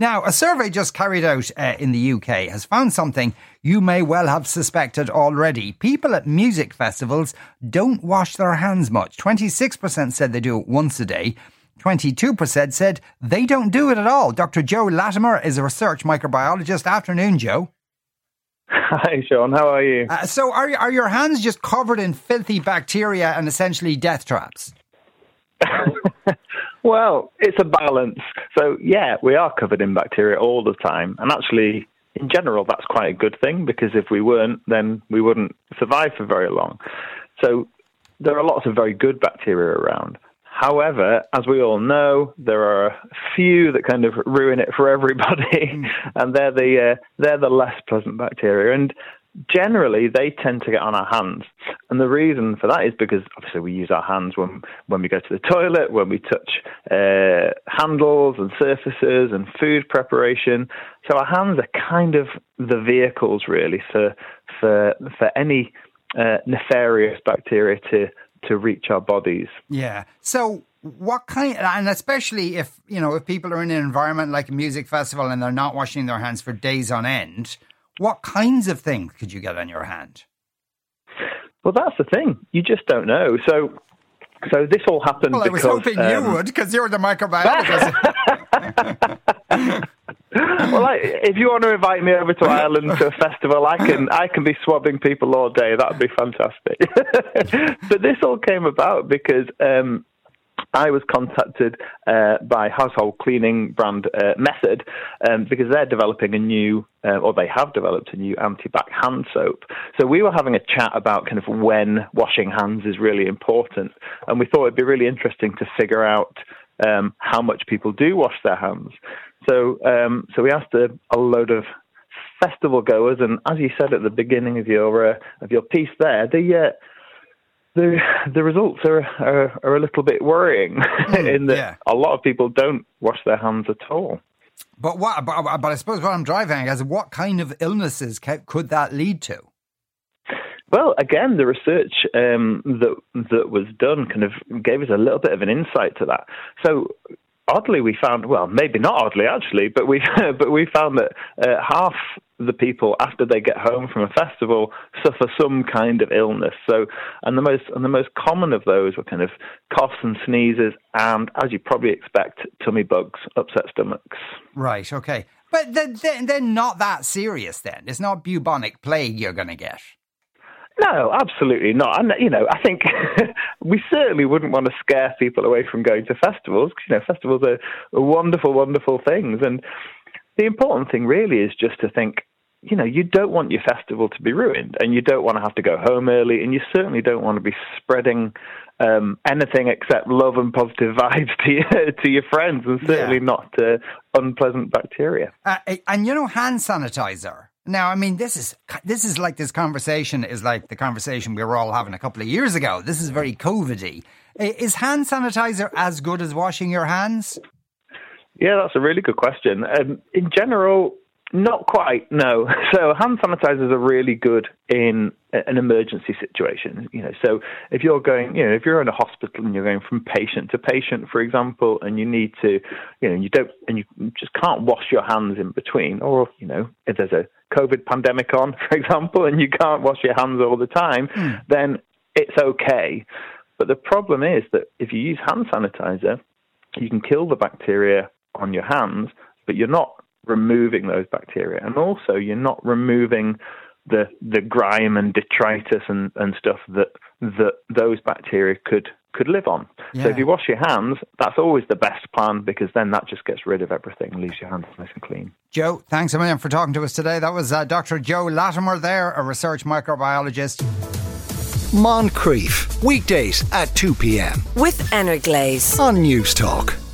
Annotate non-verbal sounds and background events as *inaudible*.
Now, a survey just carried out uh, in the UK has found something you may well have suspected already. People at music festivals don't wash their hands much. 26% said they do it once a day. 22% said they don't do it at all. Dr. Joe Latimer is a research microbiologist. Afternoon, Joe. Hi, Sean. How are you? Uh, so, are, are your hands just covered in filthy bacteria and essentially death traps? *laughs* well, it's a balance. So, yeah, we are covered in bacteria all the time. And actually, in general, that's quite a good thing because if we weren't, then we wouldn't survive for very long. So, there are lots of very good bacteria around. However, as we all know, there are a few that kind of ruin it for everybody, *laughs* and they're the uh, they're the less pleasant bacteria. And generally, they tend to get on our hands. And the reason for that is because obviously we use our hands when when we go to the toilet, when we touch uh, handles and surfaces and food preparation. So our hands are kind of the vehicles really for for for any uh, nefarious bacteria to to reach our bodies. Yeah. So what kind and especially if you know if people are in an environment like a music festival and they're not washing their hands for days on end what kinds of things could you get on your hand well that's the thing you just don't know so so this all happened well, because, I was hoping um, you would because you're the microbiologist. *laughs* well, I, if you want to invite me over to Ireland to a festival, I can I can be swabbing people all day. That'd be fantastic. *laughs* but this all came about because um, I was contacted uh, by household cleaning brand uh, Method um, because they're developing a new, uh, or they have developed a new anti-bac hand soap. So we were having a chat about kind of when washing hands is really important, and we thought it'd be really interesting to figure out um, how much people do wash their hands. So, um, so we asked a, a, load of festival goers, and as you said at the beginning of your uh, of your piece there, the uh, the the results are are, are a little bit worrying *laughs* mm, in that yeah. a lot of people don't wash their hands at all. But what? But, but I suppose what I'm driving at is what kind of illnesses could that lead to? Well, again, the research um, that that was done kind of gave us a little bit of an insight to that. So, oddly, we found well, maybe not oddly actually, but we *laughs* but we found that uh, half the people after they get home from a festival suffer some kind of illness. So, and the most and the most common of those were kind of coughs and sneezes, and as you probably expect, tummy bugs, upset stomachs. Right. Okay. But they're, they're not that serious. Then it's not bubonic plague you're going to get. No, absolutely not. And you know, I think *laughs* we certainly wouldn't want to scare people away from going to festivals. Because, you know, festivals are, are wonderful, wonderful things, and the important thing really is just to think you know, you don't want your festival to be ruined, and you don't want to have to go home early, and you certainly don't want to be spreading um, anything except love and positive *laughs* vibes to your, to your friends, and certainly yeah. not uh, unpleasant bacteria. Uh, and you know, hand sanitizer. Now, I mean, this is this is like this conversation is like the conversation we were all having a couple of years ago. This is very COVIDy. Is hand sanitizer as good as washing your hands? Yeah, that's a really good question. Um, in general, not quite, no. *laughs* So hand sanitizers are really good in an emergency situation. You know, so if you're going, you know, if you're in a hospital and you're going from patient to patient, for example, and you need to, you know, you don't, and you just can't wash your hands in between, or you know, if there's a COVID pandemic on, *laughs* for example, and you can't wash your hands all the time, mm. then it's okay. But the problem is that if you use hand sanitizer, you can kill the bacteria on your hands, but you're not removing those bacteria. And also, you're not removing the the grime and detritus and, and stuff that that those bacteria could could live on. Yeah. So if you wash your hands, that's always the best plan because then that just gets rid of everything and leaves your hands nice and clean. Joe, thanks a million for talking to us today. That was uh, Dr. Joe Latimer there, a research microbiologist. Moncrieff, weekdays at 2 p.m. With Glaze on Newstalk.